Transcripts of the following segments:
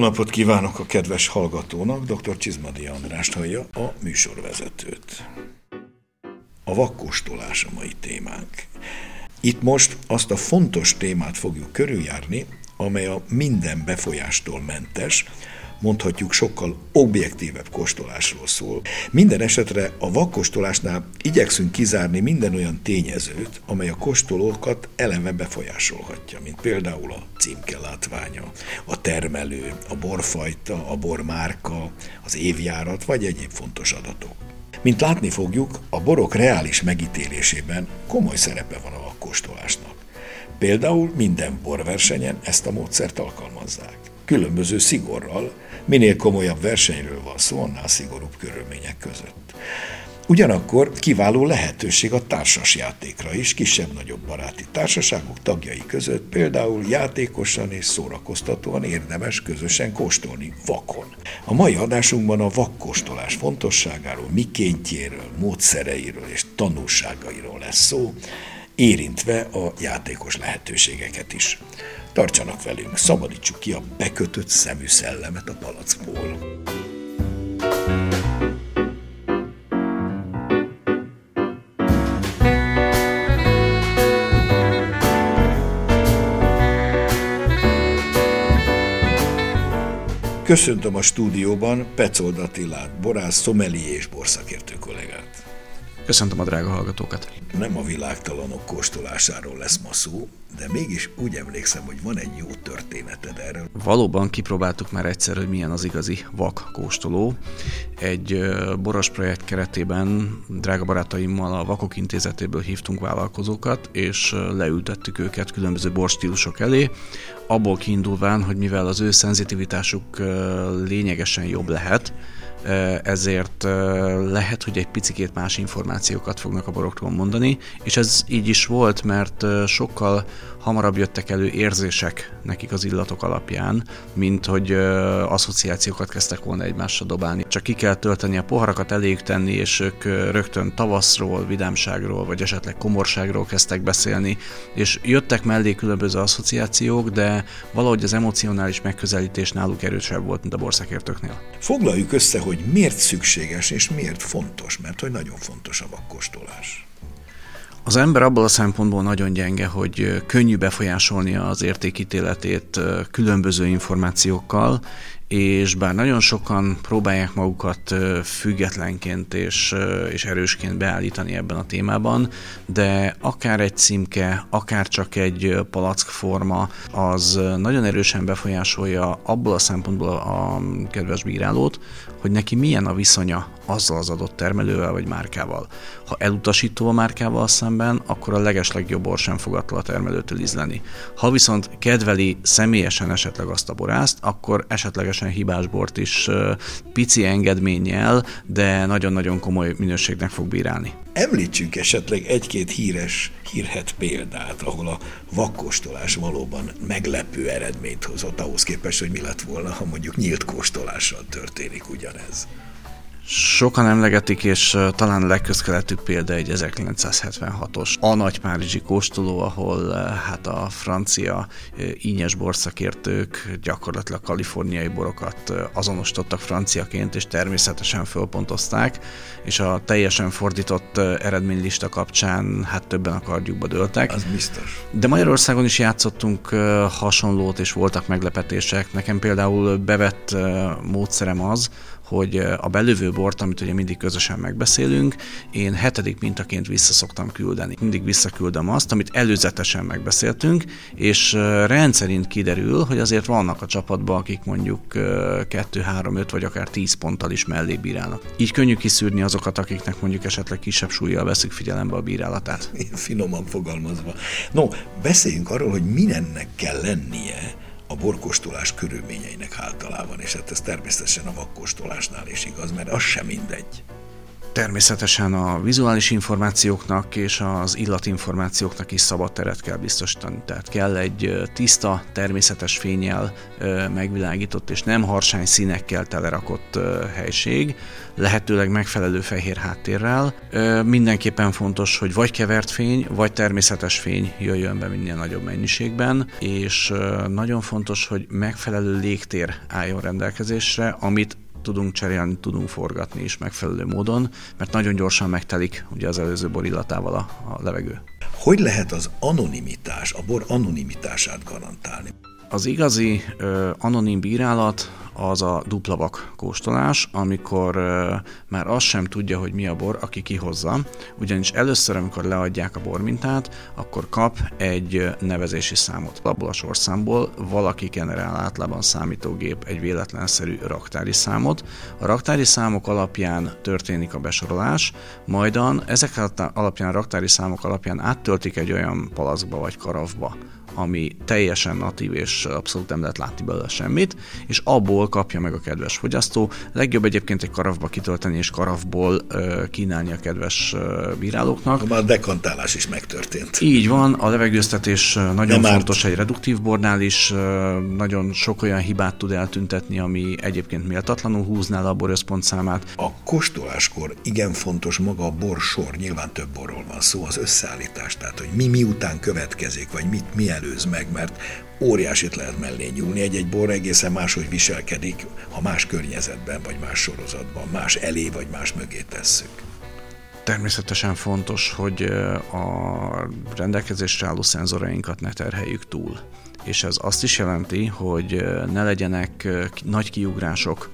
Napot kívánok a kedves hallgatónak, dr. Csizmadi Andrást hallja a műsorvezetőt. A vakkostolás a mai témánk. Itt most azt a fontos témát fogjuk körüljárni, amely a minden befolyástól mentes, mondhatjuk sokkal objektívebb kóstolásról szól. Minden esetre a vakkóstolásnál igyekszünk kizárni minden olyan tényezőt, amely a kóstolókat eleve befolyásolhatja, mint például a címke látványa, a termelő, a borfajta, a bormárka, az évjárat vagy egyéb fontos adatok. Mint látni fogjuk, a borok reális megítélésében komoly szerepe van a vakkóstolásnak. Például minden borversenyen ezt a módszert alkalmazzák. Különböző szigorral, Minél komolyabb versenyről van szó, annál szigorúbb körülmények között. Ugyanakkor kiváló lehetőség a társasjátékra is, kisebb-nagyobb baráti társaságok tagjai között például játékosan és szórakoztatóan érdemes közösen kóstolni vakon. A mai adásunkban a vakkóstolás fontosságáról, mikéntjéről, módszereiről és tanulságairól lesz szó, érintve a játékos lehetőségeket is. Tartsanak velünk, szabadítsuk ki a bekötött szemű szellemet a palackból. Köszöntöm a stúdióban Pecold Attilát, borász, szomeli és borszakértő kollégát. Köszöntöm a drága hallgatókat. Nem a világtalanok kóstolásáról lesz ma szó, de mégis úgy emlékszem, hogy van egy jó történeted erről. Valóban kipróbáltuk már egyszer, hogy milyen az igazi vak kóstoló. Egy boros projekt keretében drága barátaimmal a Vakok Intézetéből hívtunk vállalkozókat, és leültettük őket különböző borstílusok elé, abból kiindulván, hogy mivel az ő szenzitivitásuk lényegesen jobb lehet, ezért lehet, hogy egy picikét más információkat fognak a borokról mondani, és ez így is volt, mert sokkal hamarabb jöttek elő érzések nekik az illatok alapján, mint hogy asszociációkat kezdtek volna egymásra dobálni. Csak ki kell tölteni a poharakat, eléjük tenni, és ők rögtön tavaszról, vidámságról, vagy esetleg komorságról kezdtek beszélni, és jöttek mellé különböző asszociációk, de valahogy az emocionális megközelítés náluk erősebb volt, mint a borszakértőknél. Foglaljuk össze, hogy miért szükséges és miért fontos, mert hogy nagyon fontos a vakkostolás. Az ember abból a szempontból nagyon gyenge, hogy könnyű befolyásolni az értékítéletét különböző információkkal, és bár nagyon sokan próbálják magukat függetlenként és, és erősként beállítani ebben a témában, de akár egy címke, akár csak egy palackforma, az nagyon erősen befolyásolja abból a szempontból a kedves bírálót, hogy neki milyen a viszonya azzal az adott termelővel vagy márkával. Ha elutasító a márkával szemben, akkor a legeslegjobb bor sem fogadta a termelőtől ízleni. Ha viszont kedveli személyesen esetleg azt a borászt, akkor esetlegesen hibás bort is pici engedménnyel, de nagyon-nagyon komoly minőségnek fog bírálni. Említsünk esetleg egy-két híres, hírhet példát, ahol a vakkóstolás valóban meglepő eredményt hozott, ahhoz képest, hogy mi lett volna, ha mondjuk nyílt kóstolással történik ugyanez. Sokan emlegetik, és talán legközkeletűbb példa egy 1976-os a nagy párizsi kóstoló, ahol hát a francia ínyes borszakértők gyakorlatilag kaliforniai borokat azonosítottak franciaként, és természetesen fölpontozták, és a teljesen fordított eredménylista kapcsán hát többen a kardjukba dőltek. Az biztos. De Magyarországon is játszottunk hasonlót, és voltak meglepetések. Nekem például bevett módszerem az, hogy a belövő bort, amit ugye mindig közösen megbeszélünk, én hetedik mintaként vissza szoktam küldeni. Mindig visszaküldöm azt, amit előzetesen megbeszéltünk, és rendszerint kiderül, hogy azért vannak a csapatban, akik mondjuk 2, 3, 5 vagy akár 10 ponttal is mellé bírálnak. Így könnyű kiszűrni azokat, akiknek mondjuk esetleg kisebb súlyjal veszik figyelembe a bírálatát. Finoman fogalmazva. No, beszéljünk arról, hogy mindennek kell lennie, a borkostolás körülményeinek általában, és hát ez természetesen a vakkostolásnál is igaz, mert az sem mindegy. Természetesen a vizuális információknak és az illatinformációknak is szabad teret kell biztosítani. Tehát kell egy tiszta, természetes fényjel megvilágított és nem harsány színekkel telerakott helység, lehetőleg megfelelő fehér háttérrel. Mindenképpen fontos, hogy vagy kevert fény, vagy természetes fény jöjjön be minél nagyobb mennyiségben, és nagyon fontos, hogy megfelelő légtér álljon rendelkezésre, amit tudunk cserélni, tudunk forgatni is megfelelő módon, mert nagyon gyorsan megtelik ugye az előző bor illatával a, a levegő. Hogy lehet az anonimitás, a bor anonimitását garantálni? Az igazi ö, anonim bírálat az a dupla vak kóstolás, amikor ö, már azt sem tudja, hogy mi a bor, aki kihozza. Ugyanis először, amikor leadják a bormintát, akkor kap egy nevezési számot. Abból a sorszámból valaki generál általában számítógép egy véletlenszerű raktári számot. A raktári számok alapján történik a besorolás, majdan ezek alapján, raktári számok alapján áttöltik egy olyan palaszkba vagy karavba, ami teljesen natív és abszolút nem lehet látni belőle semmit, és abból kapja meg a kedves fogyasztó. Legjobb egyébként egy karavba kitölteni és karavból uh, kínálni a kedves bírálóknak. Már a dekantálás is megtörtént. Így van, a levegőztetés nagyon Nem fontos árt. egy reduktív bornál is, nagyon sok olyan hibát tud eltüntetni, ami egyébként méltatlanul húzná a borösszpontszámát. A kóstoláskor igen fontos maga a borsor, nyilván több borról van szó, az összeállítás, tehát hogy mi miután következik, vagy mit milyen előz meg, mert óriásit lehet mellé nyúlni. Egy-egy bor egészen máshogy viselkedik, ha más környezetben, vagy más sorozatban, más elé, vagy más mögé tesszük. Természetesen fontos, hogy a rendelkezésre álló szenzorainkat ne terheljük túl. És ez azt is jelenti, hogy ne legyenek nagy kiugrások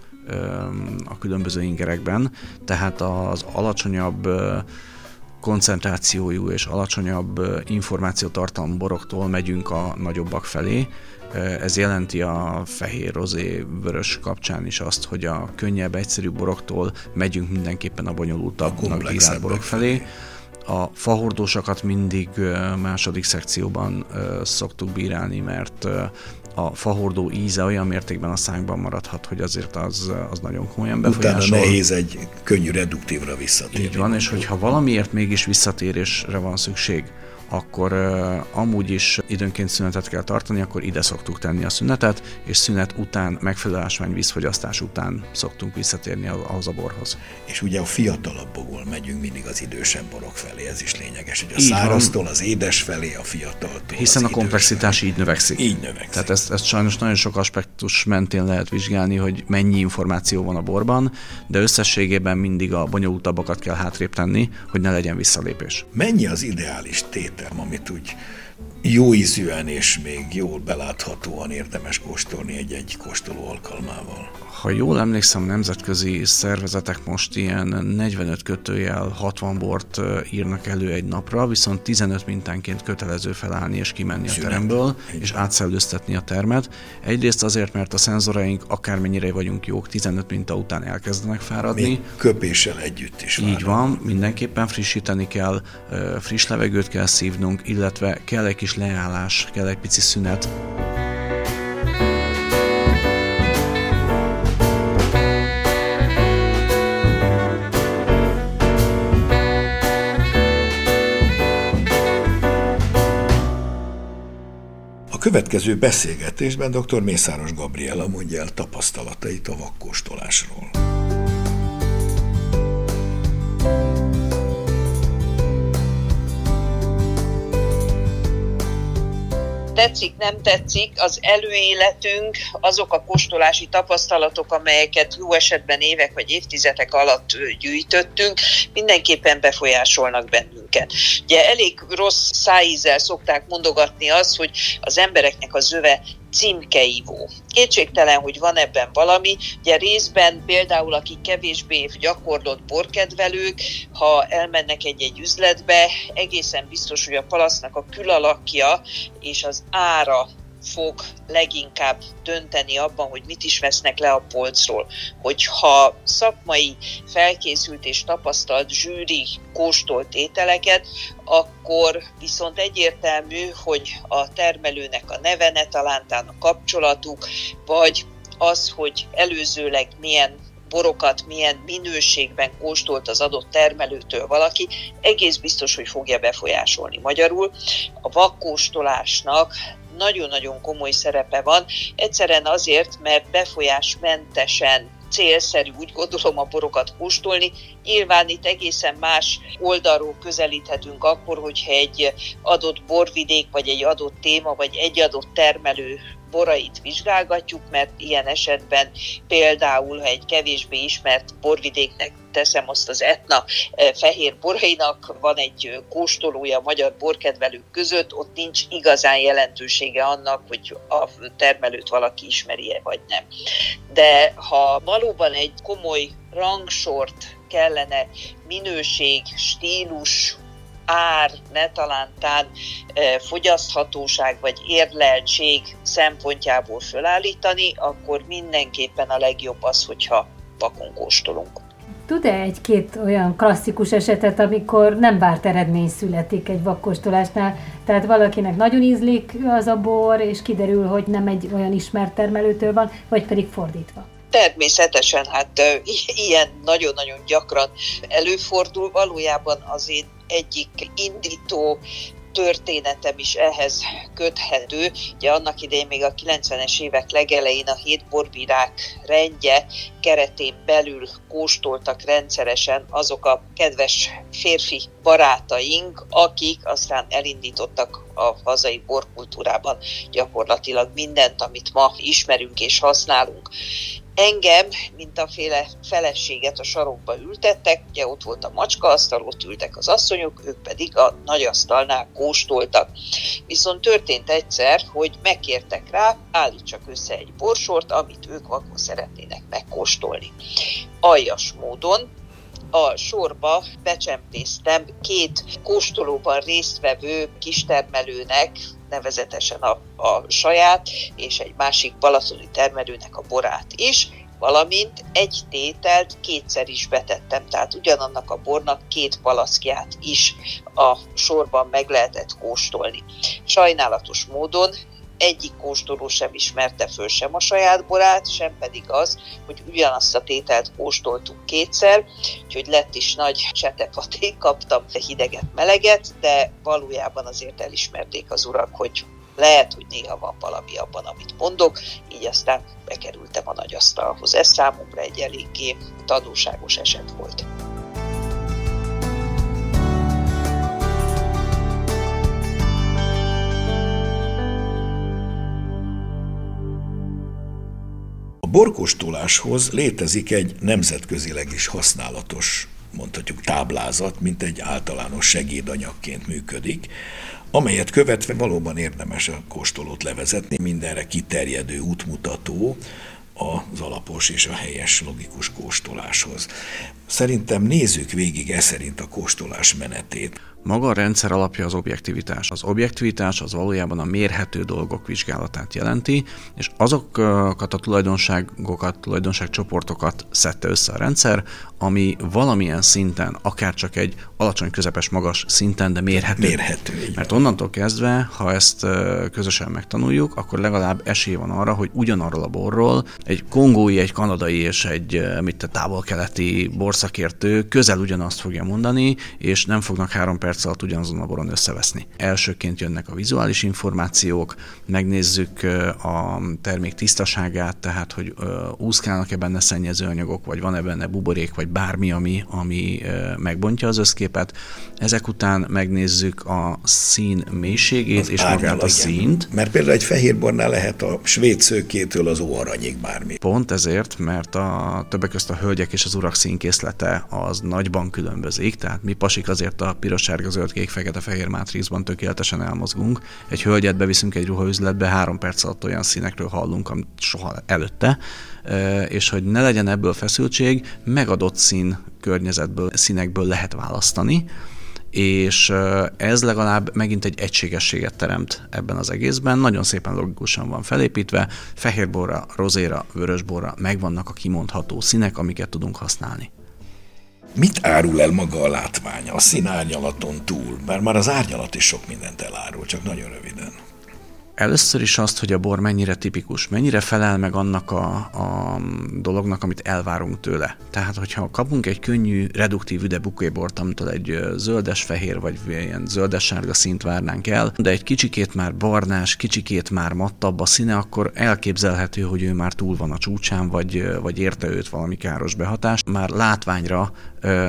a különböző ingerekben, tehát az alacsonyabb koncentrációjú és alacsonyabb információtartalmú boroktól megyünk a nagyobbak felé. Ez jelenti a fehér, rozé, vörös kapcsán is azt, hogy a könnyebb, egyszerű boroktól megyünk mindenképpen a bonyolultabb, a borok felé. A fahordósokat mindig második szekcióban szoktuk bírálni, mert a fahordó íze olyan mértékben a szánkban maradhat, hogy azért az, az nagyon komolyan befolyásol. Utána nehéz egy könnyű reduktívra visszatérni. Így van, és hogyha valamiért mégis visszatérésre van szükség, akkor uh, amúgy is időnként szünetet kell tartani, akkor ide szoktuk tenni a szünetet, és szünet után, megfelelő ásvány vízfogyasztás után szoktunk visszatérni ahhoz a borhoz. És ugye a fiatalabbokból megyünk mindig az idősebb borok felé, ez is lényeges, hogy a így száraztól van. az édes felé, a fiataltól Hiszen a komplexitás felé. így növekszik. Így növekszik. Tehát ezt, ezt sajnos nagyon sok aspektus mentén lehet vizsgálni, hogy mennyi információ van a borban, de összességében mindig a bonyolultabbakat kell hátrébb tenni, hogy ne legyen visszalépés. Mennyi az ideális tét étel, amit úgy jó ízűen és még jól beláthatóan érdemes kóstolni egy-egy kóstoló alkalmával. Ha jól emlékszem, nemzetközi szervezetek most ilyen 45 kötőjel 60 bort írnak elő egy napra, viszont 15 mintánként kötelező felállni és kimenni Szünet. a teremből, és átszellőztetni a termet. Egyrészt azért, mert a szenzoraink akármennyire vagyunk jók, 15 minta után elkezdenek fáradni. Még köpéssel együtt is. Így van, mindenképpen frissíteni kell, friss levegőt kell szívnunk, illetve kell egy kis leállás, kell egy pici szünet. Következő beszélgetésben dr. Mészáros Gabriela mondja el tapasztalatait a vakkóstolásról. Tetszik, nem tetszik, az előéletünk, azok a kóstolási tapasztalatok, amelyeket jó esetben évek vagy évtizedek alatt gyűjtöttünk, mindenképpen befolyásolnak bennünket. Ugye elég rossz szájízzel szokták mondogatni az, hogy az embereknek a zöve címkeívó. Kétségtelen, hogy van ebben valami. Ugye részben például, akik kevésbé gyakorlott borkedvelők, ha elmennek egy-egy üzletbe, egészen biztos, hogy a palasznak a külalakja és az ára fog leginkább dönteni abban, hogy mit is vesznek le a polcról. Hogyha szakmai, felkészült és tapasztalt zsűri kóstolt ételeket, akkor viszont egyértelmű, hogy a termelőnek a neve ne talántán a kapcsolatuk, vagy az, hogy előzőleg milyen borokat milyen minőségben kóstolt az adott termelőtől valaki, egész biztos, hogy fogja befolyásolni. Magyarul a vakkóstolásnak nagyon-nagyon komoly szerepe van, egyszerűen azért, mert befolyásmentesen célszerű, úgy gondolom, a borokat kóstolni. Nyilván itt egészen más oldalról közelíthetünk akkor, hogyha egy adott borvidék, vagy egy adott téma, vagy egy adott termelő borait vizsgálgatjuk, mert ilyen esetben például, ha egy kevésbé ismert borvidéknek teszem azt az etna e, fehér borainak, van egy kóstolója a magyar borkedvelők között, ott nincs igazán jelentősége annak, hogy a termelőt valaki ismeri-e vagy nem. De ha valóban egy komoly rangsort kellene minőség, stílus, ár, ne talántán fogyaszthatóság vagy érleltség szempontjából fölállítani, akkor mindenképpen a legjobb az, hogyha vakon kóstolunk. Tud-e egy-két olyan klasszikus esetet, amikor nem várt eredmény születik egy vakkostolásnál? Tehát valakinek nagyon ízlik az a bor, és kiderül, hogy nem egy olyan ismert termelőtől van, vagy pedig fordítva? Természetesen, hát ilyen nagyon-nagyon gyakran előfordul. Valójában az én egyik indító történetem is ehhez köthető. Ugye annak idején még a 90-es évek legelején a hét borbírák rendje keretén belül kóstoltak rendszeresen azok a kedves férfi barátaink, akik aztán elindítottak a hazai borkultúrában gyakorlatilag mindent, amit ma ismerünk és használunk. Engem, mint a féle feleséget a sarokba ültettek, ugye ott volt a macskaasztal, ott ültek az asszonyok, ők pedig a nagyasztalnál kóstoltak. Viszont történt egyszer, hogy megkértek rá, állítsak össze egy borsort, amit ők vakon szeretnének megkóstolni. Aljas módon a sorba becsempésztem két kóstolóban résztvevő kistermelőnek, nevezetesen a, a saját és egy másik balatoni termelőnek a borát is, valamint egy tételt kétszer is betettem, tehát ugyanannak a bornak két palaszkját is a sorban meg lehetett kóstolni. Sajnálatos módon egyik kóstoló sem ismerte föl sem a saját borát, sem pedig az, hogy ugyanazt a tételt kóstoltuk kétszer, úgyhogy lett is nagy csetepaték, kaptam hideget, meleget, de valójában azért elismerték az urak, hogy lehet, hogy néha van valami abban, amit mondok, így aztán bekerültem a nagy asztalhoz. Ez számomra egy eléggé tanulságos eset volt. Borkostoláshoz létezik egy nemzetközileg is használatos, mondhatjuk táblázat, mint egy általános segédanyagként működik, amelyet követve valóban érdemes a kóstolót levezetni, mindenre kiterjedő útmutató, az alapos és a helyes logikus kóstoláshoz. Szerintem nézzük végig e szerint a kóstolás menetét. Maga a rendszer alapja az objektivitás. Az objektivitás az valójában a mérhető dolgok vizsgálatát jelenti, és azokat a tulajdonságokat, tulajdonságcsoportokat szedte össze a rendszer, ami valamilyen szinten, akár csak egy alacsony, közepes, magas szinten, de mérhető. Mérhető. Mert onnantól kezdve, ha ezt közösen megtanuljuk, akkor legalább esély van arra, hogy ugyanarról a borról egy kongói, egy kanadai és egy mit a távol-keleti borszakértő közel ugyanazt fogja mondani, és nem fognak három perc alatt ugyanazon a boron összeveszni. Elsőként jönnek a vizuális információk, megnézzük a termék tisztaságát, tehát hogy úszkálnak-e benne szennyezőanyagok, vagy van-e benne buborék, vagy bármi, ami, ami megbontja az összképet. Ezek után megnézzük a szín mélységét az és magát a színt. Mert például egy fehérbornál lehet a svéd szőkétől az óaranyig bármi. Pont ezért, mert a többek között a hölgyek és az urak színkészlete az nagyban különbözik, tehát mi pasik azért a piros, sárga, zöld, kék, fekete, fehér mátrixban tökéletesen elmozgunk. Egy hölgyet beviszünk egy ruhaüzletbe, három perc alatt olyan színekről hallunk, amit soha előtte, és hogy ne legyen ebből feszültség, megadott szín környezetből, színekből lehet választani, és ez legalább megint egy egységességet teremt ebben az egészben, nagyon szépen logikusan van felépítve, fehérborra, rozéra, vörösborra megvannak a kimondható színek, amiket tudunk használni. Mit árul el maga a látványa a színárnyalaton túl? Bár már az árnyalat is sok mindent elárul, csak nagyon röviden. Először is azt, hogy a bor mennyire tipikus, mennyire felel meg annak a, a dolognak, amit elvárunk tőle. Tehát, hogyha kapunk egy könnyű, reduktív üde bukébort, amitől egy zöldes-fehér vagy ilyen zöldes-sárga szint várnánk el, de egy kicsikét már barnás, kicsikét már mattabb a színe, akkor elképzelhető, hogy ő már túl van a csúcsán, vagy, vagy érte őt valami káros behatás. Már látványra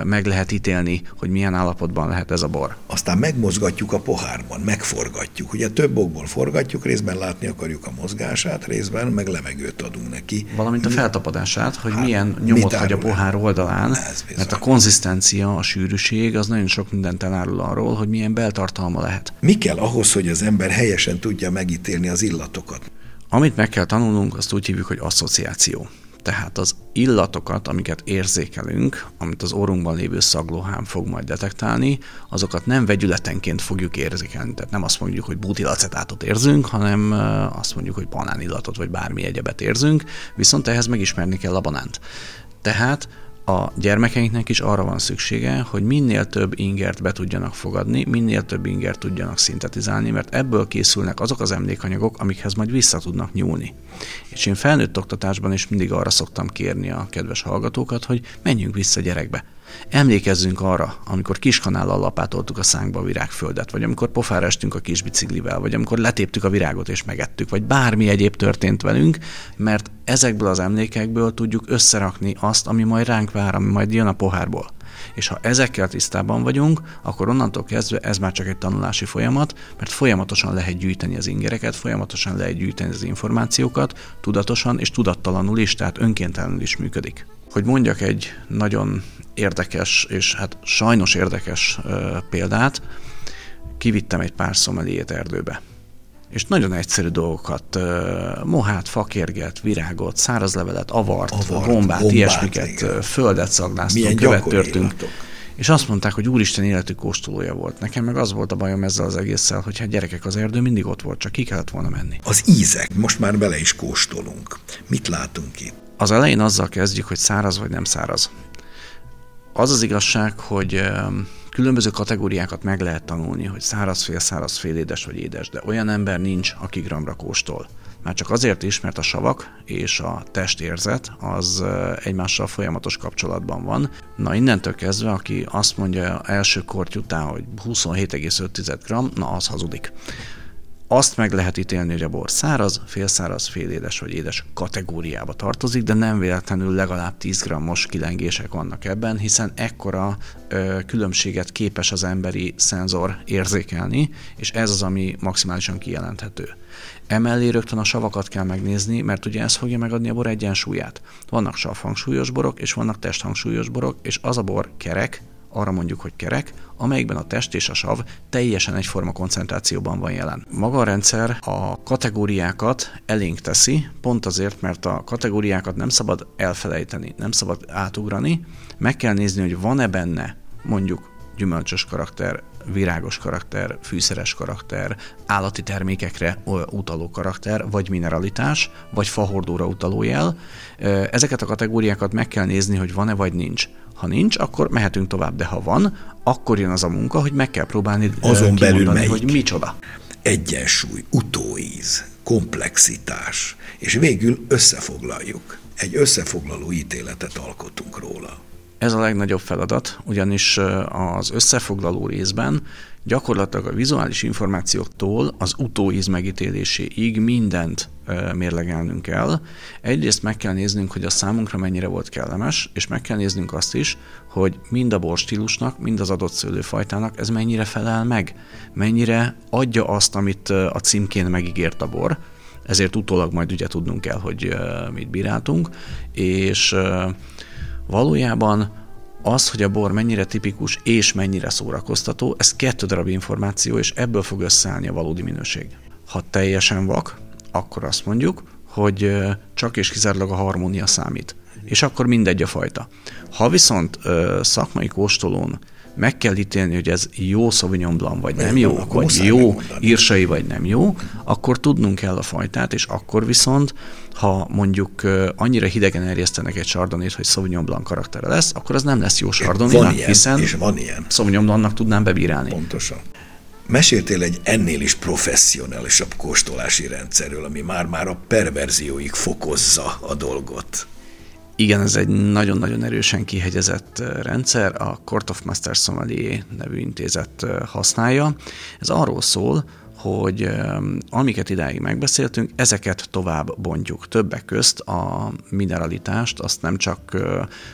meg lehet ítélni, hogy milyen állapotban lehet ez a bor. Aztán megmozgatjuk a pohárban, megforgatjuk. Ugye több okból forgatjuk, részben látni akarjuk a mozgását, részben meg levegőt adunk neki. Valamint a feltapadását, hogy hát, milyen nyomot hagy a pohár oldalán, mert a konzisztencia, a sűrűség az nagyon sok mindent elárul arról, hogy milyen beltartalma lehet. Mi kell ahhoz, hogy az ember helyesen tudja megítélni az illatokat? Amit meg kell tanulnunk, azt úgy hívjuk, hogy asszociáció. Tehát az illatokat, amiket érzékelünk, amit az orrunkban lévő szaglóhám fog majd detektálni, azokat nem vegyületenként fogjuk érzékelni. Tehát nem azt mondjuk, hogy butilacetátot érzünk, hanem azt mondjuk, hogy banánillatot vagy bármi egyebet érzünk, viszont ehhez megismerni kell a banánt. Tehát a gyermekeinknek is arra van szüksége, hogy minél több ingert be tudjanak fogadni, minél több ingert tudjanak szintetizálni, mert ebből készülnek azok az emlékanyagok, amikhez majd vissza tudnak nyúlni. És én felnőtt oktatásban is mindig arra szoktam kérni a kedves hallgatókat, hogy menjünk vissza gyerekbe. Emlékezzünk arra, amikor kiskanállal lapátoltuk a szánkba a virágföldet, vagy amikor pofára estünk a kis biciklivel, vagy amikor letéptük a virágot és megettük, vagy bármi egyéb történt velünk, mert ezekből az emlékekből tudjuk összerakni azt, ami majd ránk vár, ami majd jön a pohárból. És ha ezekkel tisztában vagyunk, akkor onnantól kezdve ez már csak egy tanulási folyamat, mert folyamatosan lehet gyűjteni az ingereket, folyamatosan lehet gyűjteni az információkat, tudatosan és tudattalanul is, tehát önkéntelenül is működik. Hogy mondjak egy nagyon érdekes, és hát sajnos érdekes példát, kivittem egy pár szomeliét erdőbe. És nagyon egyszerű dolgokat, mohát, fakérget, virágot, szárazlevelet, avart, avart bombát, bombát, ilyesmiket, igen. földet szagláztunk, követ törtünk. És azt mondták, hogy úristen életű kóstolója volt. Nekem meg az volt a bajom ezzel az egésszel, hogy hát gyerekek, az erdő mindig ott volt, csak ki kellett volna menni. Az ízek, most már bele is kóstolunk. Mit látunk itt? Az elején azzal kezdjük, hogy száraz vagy nem száraz. Az az igazság, hogy különböző kategóriákat meg lehet tanulni, hogy száraz, fél száraz, fél édes vagy édes, de olyan ember nincs, aki gramra kóstol. Már csak azért is, mert a savak és a testérzet az egymással folyamatos kapcsolatban van. Na innentől kezdve, aki azt mondja első kort után, hogy 27,5 g, na az hazudik azt meg lehet ítélni, hogy a bor száraz, félszáraz, félédes vagy édes kategóriába tartozik, de nem véletlenül legalább 10 grammos kilengések vannak ebben, hiszen ekkora ö, különbséget képes az emberi szenzor érzékelni, és ez az, ami maximálisan kijelenthető. Emellé rögtön a savakat kell megnézni, mert ugye ez fogja megadni a bor egyensúlyát. Vannak savhangsúlyos borok, és vannak testhangsúlyos borok, és az a bor kerek, arra mondjuk, hogy kerek, amelyikben a test és a sav teljesen egyforma koncentrációban van jelen. Maga a rendszer a kategóriákat elénk teszi, pont azért, mert a kategóriákat nem szabad elfelejteni, nem szabad átugrani, meg kell nézni, hogy van-e benne mondjuk gyümölcsös karakter, virágos karakter, fűszeres karakter, állati termékekre utaló karakter, vagy mineralitás, vagy fahordóra utaló jel. Ezeket a kategóriákat meg kell nézni, hogy van-e vagy nincs. Ha nincs, akkor mehetünk tovább, de ha van, akkor jön az a munka, hogy meg kell próbálni Azon belül melyik? hogy micsoda. Egyensúly, utóíz, komplexitás, és végül összefoglaljuk. Egy összefoglaló ítéletet alkotunk róla. Ez a legnagyobb feladat, ugyanis az összefoglaló részben gyakorlatilag a vizuális információktól az utóíz megítéléséig mindent mérlegelnünk kell. Egyrészt meg kell néznünk, hogy a számunkra mennyire volt kellemes, és meg kell néznünk azt is, hogy mind a borstílusnak, mind az adott szőlőfajtának ez mennyire felel meg, mennyire adja azt, amit a címkén megígért a bor, ezért utólag majd ugye tudnunk kell, hogy mit bíráltunk, és Valójában az, hogy a bor mennyire tipikus és mennyire szórakoztató, ez kettő darab információ, és ebből fog összeállni a valódi minőség. Ha teljesen vak, akkor azt mondjuk, hogy csak és kizárólag a harmónia számít. És akkor mindegy a fajta. Ha viszont szakmai kóstolón meg kell ítélni, hogy ez jó Sauvignon Blanc, vagy nem jó, vagy jó írsai, vagy nem jó, akkor tudnunk kell a fajtát, és akkor viszont, ha mondjuk annyira hidegen erjesztenek egy sardonét, hogy Sauvignon Blanc karaktere lesz, akkor az nem lesz jó sardonénak, hiszen és van ilyen. Sauvignon Blancnak tudnám bebírálni. Pontosan. Meséltél egy ennél is professzionálisabb kóstolási rendszerről, ami már-már a perverzióig fokozza a dolgot. Igen, ez egy nagyon-nagyon erősen kihegyezett rendszer, a Court of Master Sommelier nevű intézet használja. Ez arról szól, hogy amiket idáig megbeszéltünk, ezeket tovább bontjuk. Többek közt a mineralitást, azt nem csak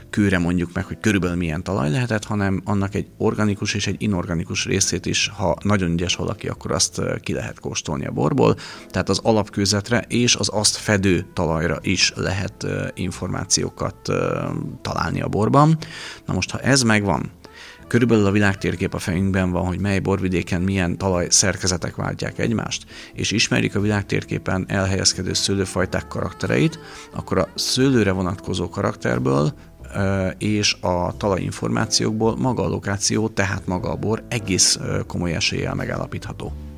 kőre mondjuk meg, hogy körülbelül milyen talaj lehetett, hanem annak egy organikus és egy inorganikus részét is, ha nagyon ügyes valaki, akkor azt ki lehet kóstolni a borból. Tehát az alapkőzetre és az azt fedő talajra is lehet információkat találni a borban. Na most, ha ez megvan, Körülbelül a világtérkép a fejünkben van, hogy mely borvidéken milyen talaj szerkezetek váltják egymást, és ismerjük a világtérképen elhelyezkedő szőlőfajták karaktereit, akkor a szőlőre vonatkozó karakterből és a talajinformációkból maga a lokáció, tehát maga a bor egész komoly eséllyel megállapítható.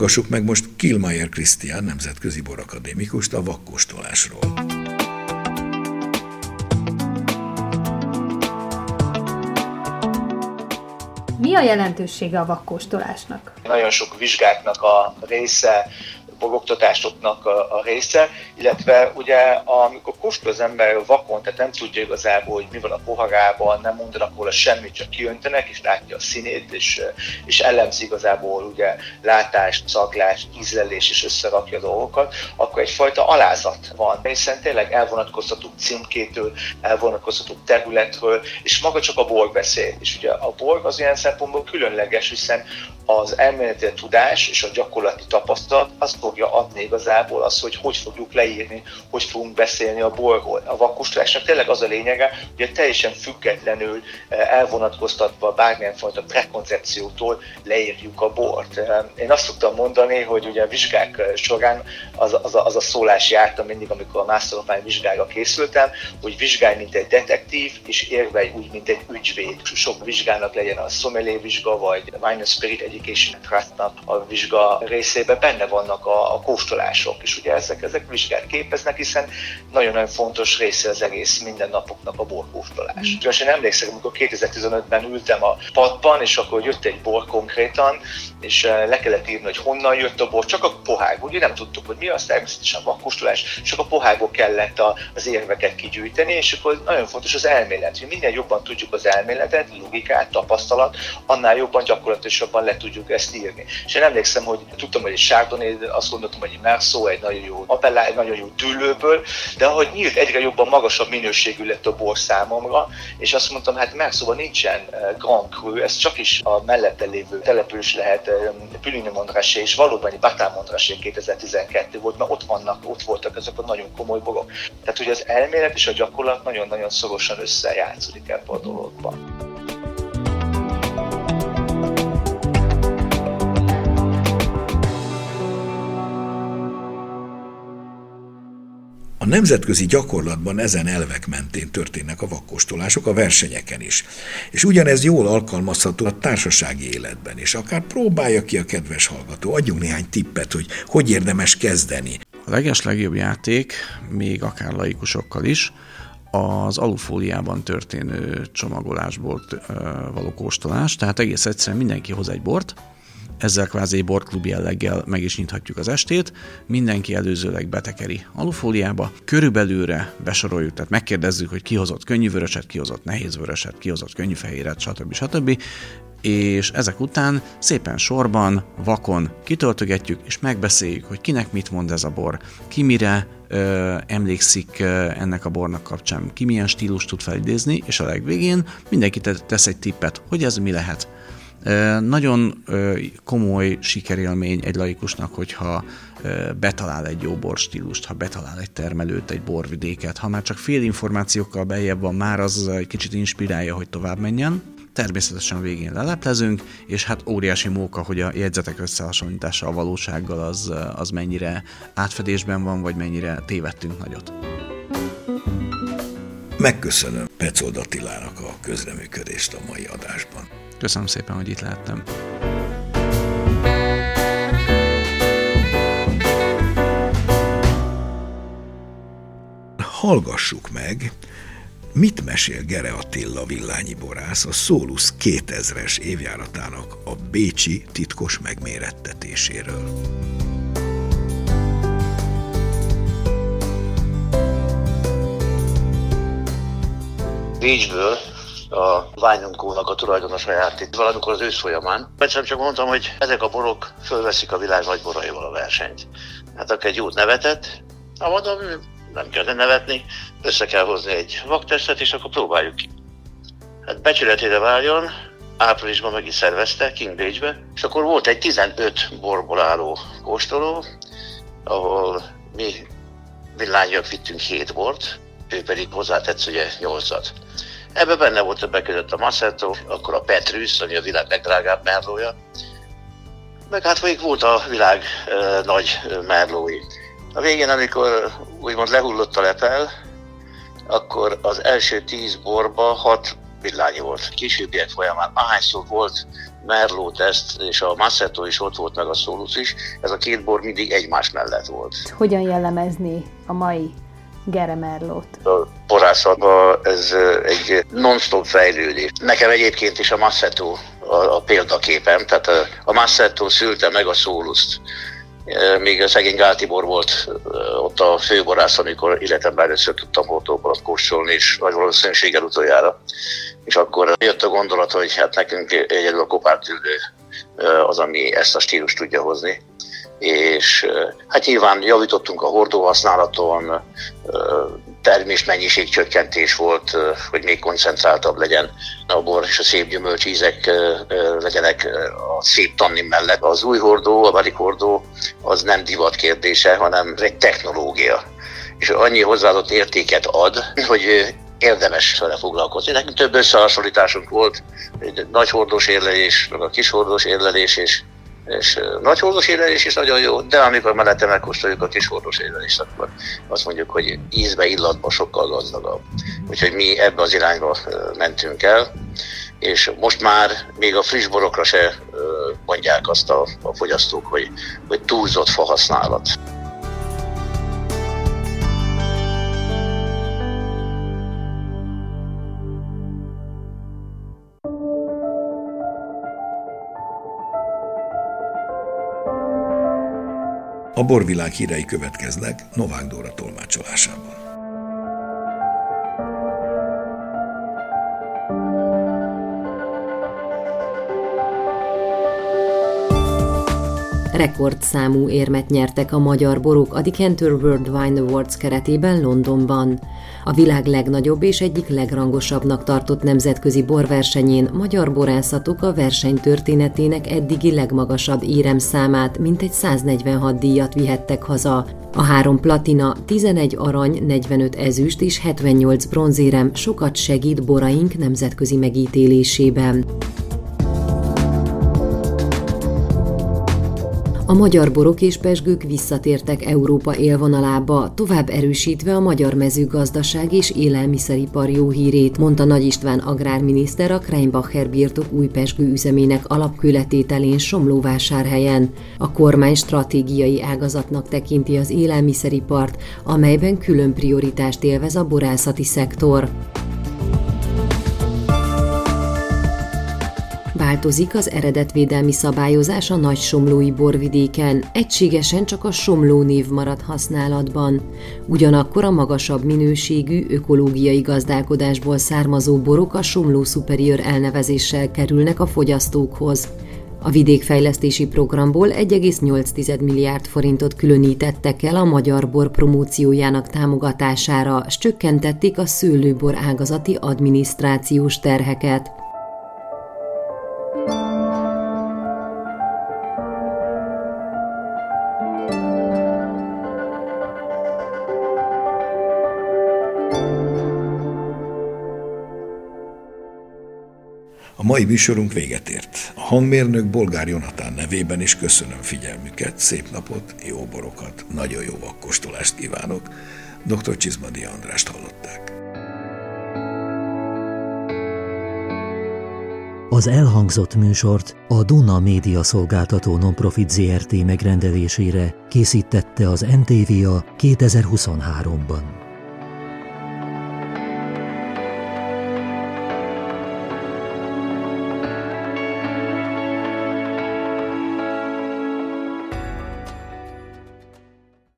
Hallgassuk meg most Kilmayer Krisztián nemzetközi borakadémikust a vakkóstolásról. Mi a jelentősége a vakkóstolásnak? Nagyon sok vizsgáknak a része, bogoktatásoknak a, része, illetve ugye amikor kóstol az ember vakon, tehát nem tudja igazából, hogy mi van a poharában, nem mondanak róla semmit, csak kiöntenek, és látja a színét, és, és elemzi igazából ugye látást, szaglást, ízlelés, és összerakja a dolgokat, akkor egyfajta alázat van, hiszen tényleg elvonatkoztatunk címkétől, elvonatkoztatunk területről, és maga csak a bor beszél. És ugye a bor az ilyen szempontból különleges, hiszen az elméleti tudás és a gyakorlati tapasztalat az fogja adni igazából az, hogy hogy fogjuk leírni, hogy fogunk beszélni a borról. A vakkustolásnak tényleg az a lényege, hogy teljesen függetlenül eh, elvonatkoztatva bármilyen fajta prekoncepciótól leírjuk a bort. Én azt szoktam mondani, hogy ugye a vizsgák eh, során az, az, a, az a szólás jártam mindig, amikor a Master of Wine vizsgára készültem, hogy vizsgálj, mint egy detektív, és érvelj úgy, mint egy ügyvéd. Sok vizsgának legyen a sommelier vizsga, vagy Wine Spirit Education Trustnak a vizsga részében benne vannak a, a kóstolások, és ugye ezek, ezek vizsgát képeznek, hiszen nagyon-nagyon fontos része az egész mindennapoknak a borkóstolás. Mm. És én emlékszem, amikor 2015-ben ültem a padban, és akkor jött egy bor konkrétan, és eh, le kellett írni, hogy honnan jött a bor, csak a pohár, ugye nem tudtuk, hogy mi az természetesen vakkóstolás, csak a pohárból kellett a, az érveket kigyűjteni, és akkor nagyon fontos az elmélet, hogy minél jobban tudjuk az elméletet, logikát, tapasztalat, annál jobban gyakorlatosabban le tudjuk ezt írni. És én emlékszem, hogy tudtam, hogy egy Chardonnay, azt gondoltam, hogy egy Merceau, egy nagyon jó Appellá, egy nagyon jó tűlőből, de ahogy nyílt, egyre jobban magasabb minőségű lett a bor számomra, és azt mondtam, hát Merceauban nincsen eh, Grand Cru, ez csak is a mellette lévő település lehet eh, Pülini Montrachet, és valóban egy Batán Montrachet 2012 volt, mert ott vannak, ott voltak ezek a nagyon komoly borok. Tehát, hogy az elmélet és a gyakorlat nagyon-nagyon szorosan összejátszódik ebben a dologban. A nemzetközi gyakorlatban ezen elvek mentén történnek a vakkostolások a versenyeken is. És ugyanez jól alkalmazható a társasági életben is. Akár próbálja ki a kedves hallgató, adjunk néhány tippet, hogy hogy érdemes kezdeni. A leges legjobb játék, még akár laikusokkal is, az alufóliában történő csomagolásból való kóstolás, tehát egész egyszerűen mindenki hoz egy bort, ezzel kvázi borklub jelleggel meg is nyithatjuk az estét, mindenki előzőleg betekeri alufóliába, körülbelülre besoroljuk, tehát megkérdezzük, hogy ki hozott könnyű vöröset, ki hozott nehéz vöröset, ki hozott könnyű fehéret, stb. stb. És ezek után szépen sorban, vakon kitöltögetjük, és megbeszéljük, hogy kinek mit mond ez a bor, ki mire ö, emlékszik ö, ennek a bornak kapcsán, ki milyen stílus tud felidézni, és a legvégén mindenki tesz egy tippet, hogy ez mi lehet nagyon komoly sikerélmény egy laikusnak, hogyha betalál egy jó borstílust, ha betalál egy termelőt, egy borvidéket, ha már csak fél információkkal bejebb van, már az egy kicsit inspirálja, hogy tovább menjen. Természetesen végén leleplezünk, és hát óriási móka, hogy a jegyzetek összehasonlítása a valósággal az, az mennyire átfedésben van, vagy mennyire tévedtünk nagyot. Megköszönöm Pecold Attilának a közreműködést a mai adásban. Köszönöm szépen, hogy itt lehettem. Hallgassuk meg, mit mesél Gere Attila villányi borász a Szólusz 2000-es évjáratának a Bécsi titkos megmérettetéséről. Bécsből a Ványunkónak a tulajdonosa járt itt valamikor az ősz folyamán. Egyszer csak mondtam, hogy ezek a borok fölveszik a világ nagy boraival a versenyt. Hát akkor egy jót nevetett, ha mondom, nem kell nevetni, össze kell hozni egy vaktesztet, és akkor próbáljuk ki. Hát becsületére váljon, áprilisban meg is szervezte, King Beach-be, és akkor volt egy 15 borból álló kóstoló, ahol mi villányiak vittünk 7 bort, ő pedig hozzátetsz ugye 8-at. Ebben benne volt többek között a Massetto, akkor a Petrus, ami a világ legdrágább merlója, meg hát folyik volt a világ e, nagy merlói. A végén, amikor úgymond lehullott a lepel, akkor az első tíz borba hat villányi volt. Későbbiek folyamán ahányszor volt Merlot teszt, és a Massetto is ott volt, meg a Solus is, ez a két bor mindig egymás mellett volt. Hogyan jellemezni a mai Gere Merlot? A borászatban ez egy non-stop fejlődés. Nekem egyébként is a Massetto a, a példaképem, tehát a, a Massetto szülte meg a Soluszt még szegény Gáltibor volt ott a főborász, amikor életemben először tudtam autóban kóstolni, és nagy valószínűséggel utoljára. És akkor jött a gondolat, hogy hát nekünk egyedül a kopártüldő az, ami ezt a stílust tudja hozni és hát nyilván javítottunk a hordóhasználaton, termés mennyiség csökkentés volt, hogy még koncentráltabb legyen a bor, és a szép gyümölcsízek legyenek a szép tannin mellett. Az új hordó, a barik hordó, az nem divat kérdése, hanem egy technológia. És annyi hozzáadott értéket ad, hogy érdemes vele foglalkozni. Nekünk több összehasonlításunk volt, egy nagy hordós érlelés, a kis hordós érlelés, és és nagy hordós is nagyon jó, de amikor mellette megkóstoljuk a kis hordós érlelést, akkor azt mondjuk, hogy ízbe, illatba sokkal gazdagabb. Úgyhogy mi ebbe az irányba mentünk el, és most már még a friss borokra se mondják azt a, a fogyasztók, hogy, hogy túlzott fahasználat. A borvilág hírei következnek Novák Dóra tolmácsolásában. Rekordszámú érmet nyertek a magyar borok a Decanter World Wine Awards keretében Londonban. A világ legnagyobb és egyik legrangosabbnak tartott nemzetközi borversenyén magyar borászatok a verseny történetének eddigi legmagasabb éremszámát, mintegy 146 díjat vihettek haza. A három platina, 11 arany, 45 ezüst és 78 bronzérem sokat segít boraink nemzetközi megítélésében. A magyar borok és pesgők visszatértek Európa élvonalába, tovább erősítve a magyar mezőgazdaság és élelmiszeripar jó hírét, mondta Nagy István agrárminiszter a Kreinbacher birtok új pesgő üzemének alapkületételén Somlóvásárhelyen. A kormány stratégiai ágazatnak tekinti az élelmiszeripart, amelyben külön prioritást élvez a borászati szektor. Változik az eredetvédelmi szabályozás a nagy somlói borvidéken, egységesen csak a somló név marad használatban. Ugyanakkor a magasabb minőségű ökológiai gazdálkodásból származó borok a somló superior elnevezéssel kerülnek a fogyasztókhoz. A vidékfejlesztési programból 1,8 milliárd forintot különítettek el a magyar bor promóciójának támogatására, s csökkentették a szőlőbor ágazati adminisztrációs terheket. mai műsorunk véget ért. A hangmérnök Bolgár Jonatán nevében is köszönöm figyelmüket, szép napot, jó borokat, nagyon jó vakkostolást kívánok. Dr. Csizmadi Andrást hallották. Az elhangzott műsort a Duna Média Szolgáltató Nonprofit ZRT megrendelésére készítette az NTVA 2023-ban.